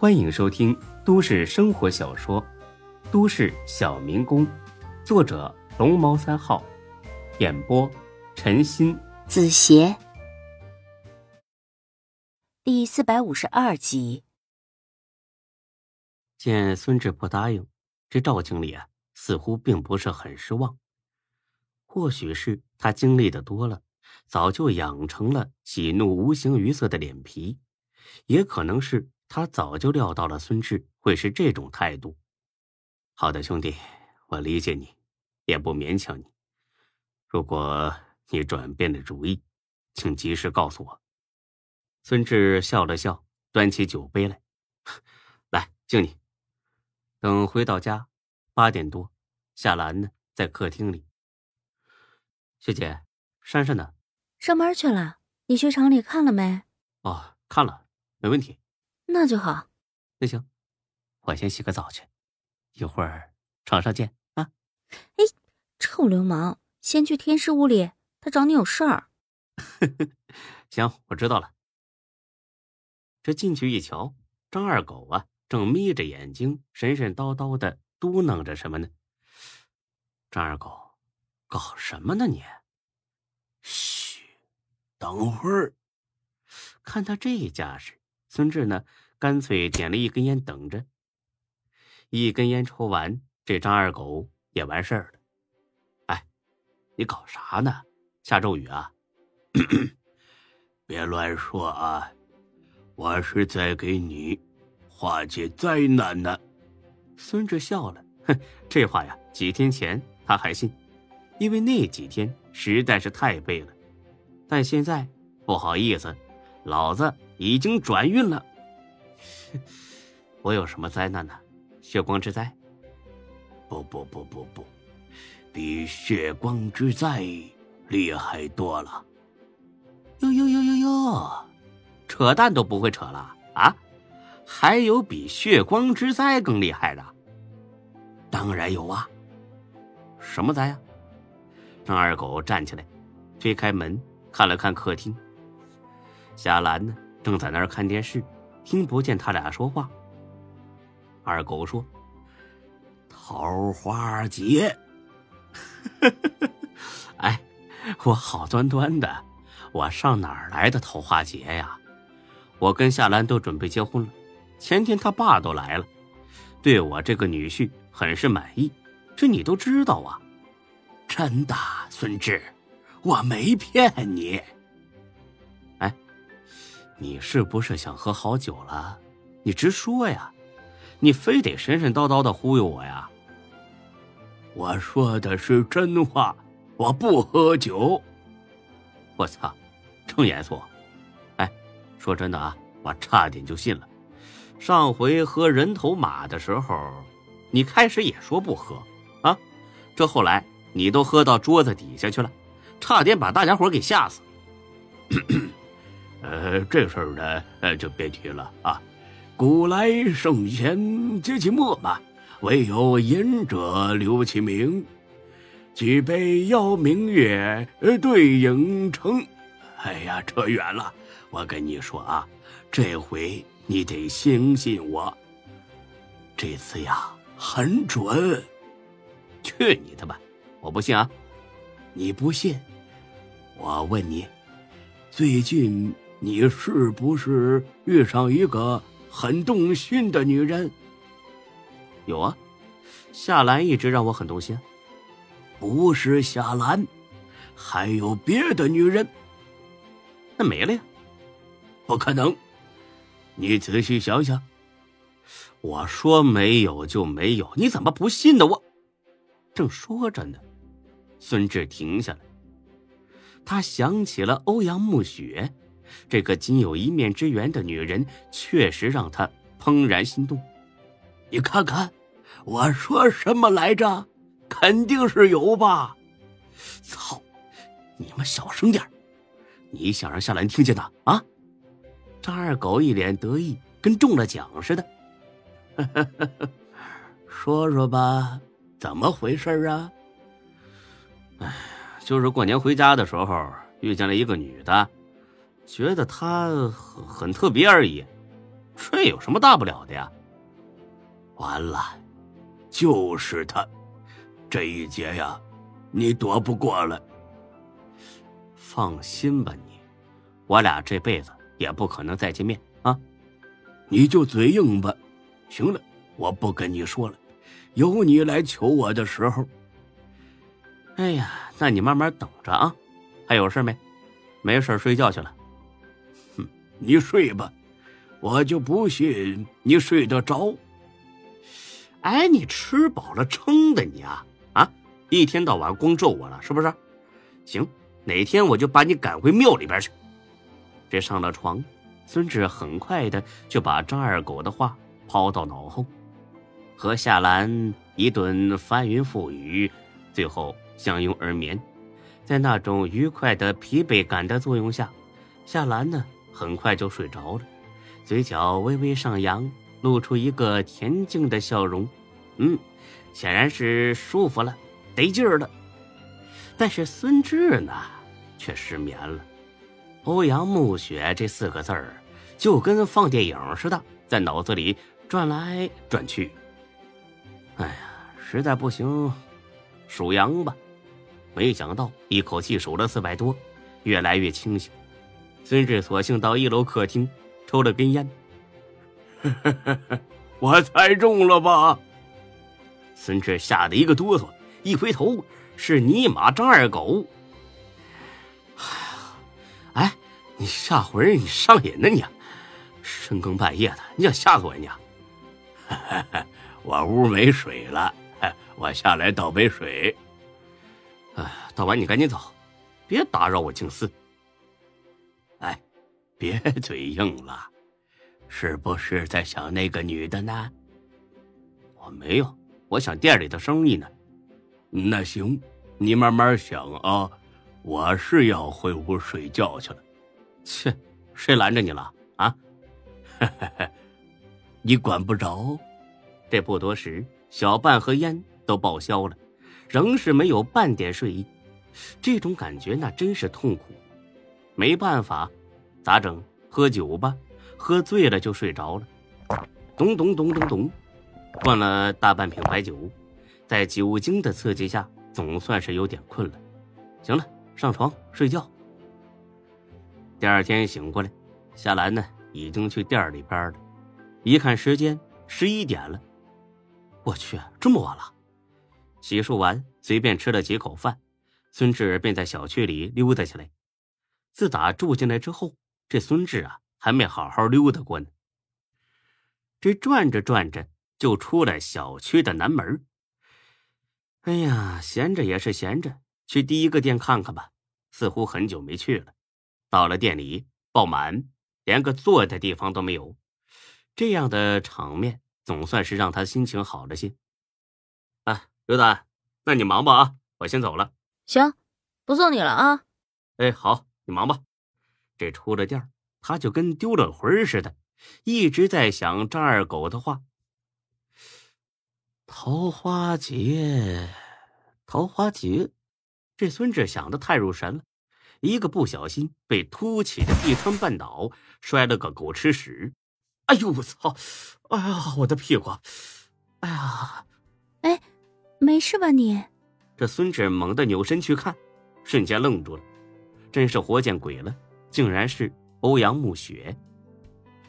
欢迎收听都市生活小说《都市小民工》，作者龙猫三号，演播陈鑫、子邪，第四百五十二集。见孙志不答应，这赵经理啊，似乎并不是很失望。或许是他经历的多了，早就养成了喜怒无形于色的脸皮，也可能是。他早就料到了孙志会是这种态度。好的，兄弟，我理解你，也不勉强你。如果你转变了主意，请及时告诉我。孙志笑了笑，端起酒杯来，来敬你。等回到家，八点多，夏兰呢在客厅里。学姐，珊珊呢？上班去了。你去厂里看了没？哦，看了，没问题。那就好，那行，我先洗个澡去，一会儿床上见啊！哎，臭流氓，先去天师屋里，他找你有事儿。行，我知道了。这进去一瞧，张二狗啊，正眯着眼睛，神神叨叨的嘟囔着什么呢？张二狗，搞什么呢你？嘘，等会儿。看他这架势。孙志呢，干脆点了一根烟，等着。一根烟抽完，这张二狗也完事儿了。哎，你搞啥呢？下咒语啊？别乱说啊！我是在给你化解灾难呢。孙志笑了，哼，这话呀，几天前他还信，因为那几天实在是太背了。但现在不好意思，老子。已经转运了，我有什么灾难呢？血光之灾？不不不不不，比血光之灾厉害多了。哟哟哟哟哟，扯淡都不会扯了啊！还有比血光之灾更厉害的？当然有啊！什么灾呀？张二狗站起来，推开门，看了看客厅，夏兰呢？正在那儿看电视，听不见他俩说话。二狗说：“桃花劫。”哎，我好端端的，我上哪儿来的桃花劫呀？我跟夏兰都准备结婚了，前天他爸都来了，对我这个女婿很是满意，这你都知道啊？真的，孙志，我没骗你。你是不是想喝好酒了？你直说呀！你非得神神叨叨的忽悠我呀？我说的是真话，我不喝酒。我操，这么严肃？哎，说真的啊，我差点就信了。上回喝人头马的时候，你开始也说不喝啊，这后来你都喝到桌子底下去了，差点把大家伙给吓死。呃，这事儿呢，呃，就别提了啊。古来圣贤皆其末嘛，唯有饮者留其名。举杯邀明月，对影成。哎呀，扯远了。我跟你说啊，这回你得相信我。这次呀，很准。去你的吧，我不信啊！你不信？我问你，最近。你是不是遇上一个很动心的女人？有啊，夏兰一直让我很动心。不是夏兰，还有别的女人。那没了呀？不可能，你仔细想想。我说没有就没有，你怎么不信呢？我正说着呢，孙志停下来，他想起了欧阳暮雪。这个仅有一面之缘的女人，确实让他怦然心动。你看看，我说什么来着？肯定是有吧？操！你们小声点你想让夏兰听见的啊？张二狗一脸得意，跟中了奖似的。说说吧，怎么回事啊？哎，就是过年回家的时候遇见了一个女的。觉得他很很特别而已，这有什么大不了的呀？完了，就是他，这一劫呀，你躲不过了。放心吧，你，我俩这辈子也不可能再见面啊！你就嘴硬吧。行了，我不跟你说了。有你来求我的时候。哎呀，那你慢慢等着啊。还有事没？没事，睡觉去了。你睡吧，我就不信你睡得着。哎，你吃饱了撑的你啊啊！一天到晚光咒我了是不是？行，哪天我就把你赶回庙里边去。这上了床，孙志很快的就把张二狗的话抛到脑后，和夏兰一顿翻云覆雨，最后相拥而眠。在那种愉快的疲惫感的作用下，夏兰呢很快就睡着了，嘴角微微上扬。露出一个恬静的笑容，嗯，显然是舒服了，得劲儿了。但是孙志呢，却失眠了。欧阳暮雪这四个字儿，就跟放电影似的，在脑子里转来转去。哎呀，实在不行，数羊吧。没想到一口气数了四百多，越来越清醒。孙志索性到一楼客厅抽了根烟。我猜中了吧？孙志吓得一个哆嗦，一回头是尼玛张二狗。哎呀，哎，你吓唬人，你上瘾呢你？深更半夜的，你想吓死我你？我屋没水了，我下来倒杯水。哎，倒完你赶紧走，别打扰我静思。别嘴硬了。是不是在想那个女的呢？我没有，我想店里的生意呢。那行，你慢慢想啊。我是要回屋睡觉去了。切，谁拦着你了啊？你管不着。这不多时，小半盒烟都报销了，仍是没有半点睡意。这种感觉那真是痛苦。没办法，咋整？喝酒吧。喝醉了就睡着了，咚咚咚咚咚，灌了大半瓶白酒，在酒精的刺激下，总算是有点困了。行了，上床睡觉。第二天醒过来，夏兰呢已经去店里边了，一看时间十一点了，我去，这么晚了。洗漱完，随便吃了几口饭，孙志便在小区里溜达起来。自打住进来之后，这孙志啊。还没好好溜达过呢。这转着转着就出了小区的南门。哎呀，闲着也是闲着，去第一个店看看吧。似乎很久没去了。到了店里，爆满，连个坐的地方都没有。这样的场面总算是让他心情好了些。啊，刘丹，那你忙吧啊，我先走了。行，不送你了啊。哎，好，你忙吧。这出了店他就跟丢了魂似的，一直在想张二狗的话。桃花劫，桃花劫，这孙志想的太入神了，一个不小心被凸起的地砖绊倒，摔了个狗吃屎。哎呦我操！哎呀，我的屁股！哎呀！哎，没事吧你？这孙志猛地扭身去看，瞬间愣住了，真是活见鬼了，竟然是。欧阳暮雪，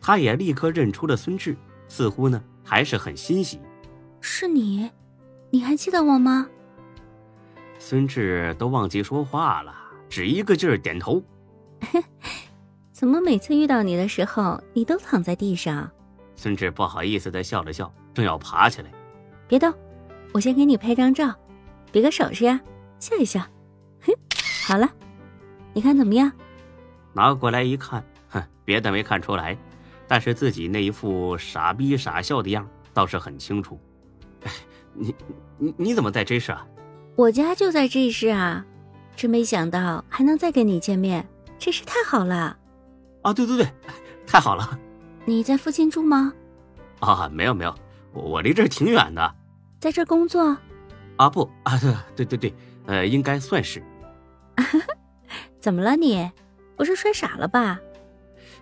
他也立刻认出了孙志，似乎呢还是很欣喜。是你，你还记得我吗？孙志都忘记说话了，只一个劲儿点头。怎么每次遇到你的时候，你都躺在地上？孙志不好意思的笑了笑，正要爬起来。别动，我先给你拍张照，比个手势呀，笑一笑。哼，好了，你看怎么样？拿过来一看，哼，别的没看出来，但是自己那一副傻逼傻笑的样倒是很清楚。哎，你你你怎么在这市啊？我家就在这市啊，真没想到还能再跟你见面，真是太好了。啊，对对对，太好了。你在附近住吗？啊，没有没有，我离这儿挺远的。在这工作？啊不啊，对对对对，呃，应该算是。怎么了你？不是摔傻了吧？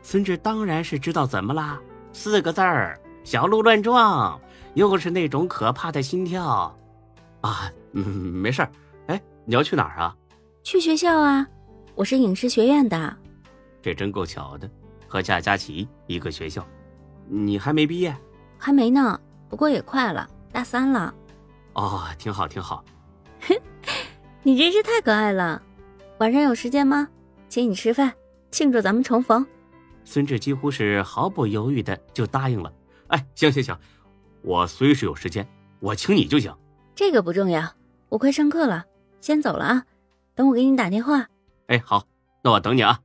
孙志当然是知道怎么啦，四个字儿：小鹿乱撞，又是那种可怕的心跳。啊，嗯，没事儿。哎，你要去哪儿啊？去学校啊，我是影视学院的。这真够巧的，和夏佳琪一个学校。你还没毕业？还没呢，不过也快了，大三了。哦，挺好，挺好。哼，你真是太可爱了。晚上有时间吗？请你吃饭，庆祝咱们重逢。孙志几乎是毫不犹豫的就答应了。哎，行行行，我随时有时间，我请你就行。这个不重要，我快上课了，先走了啊。等我给你打电话。哎，好，那我等你啊。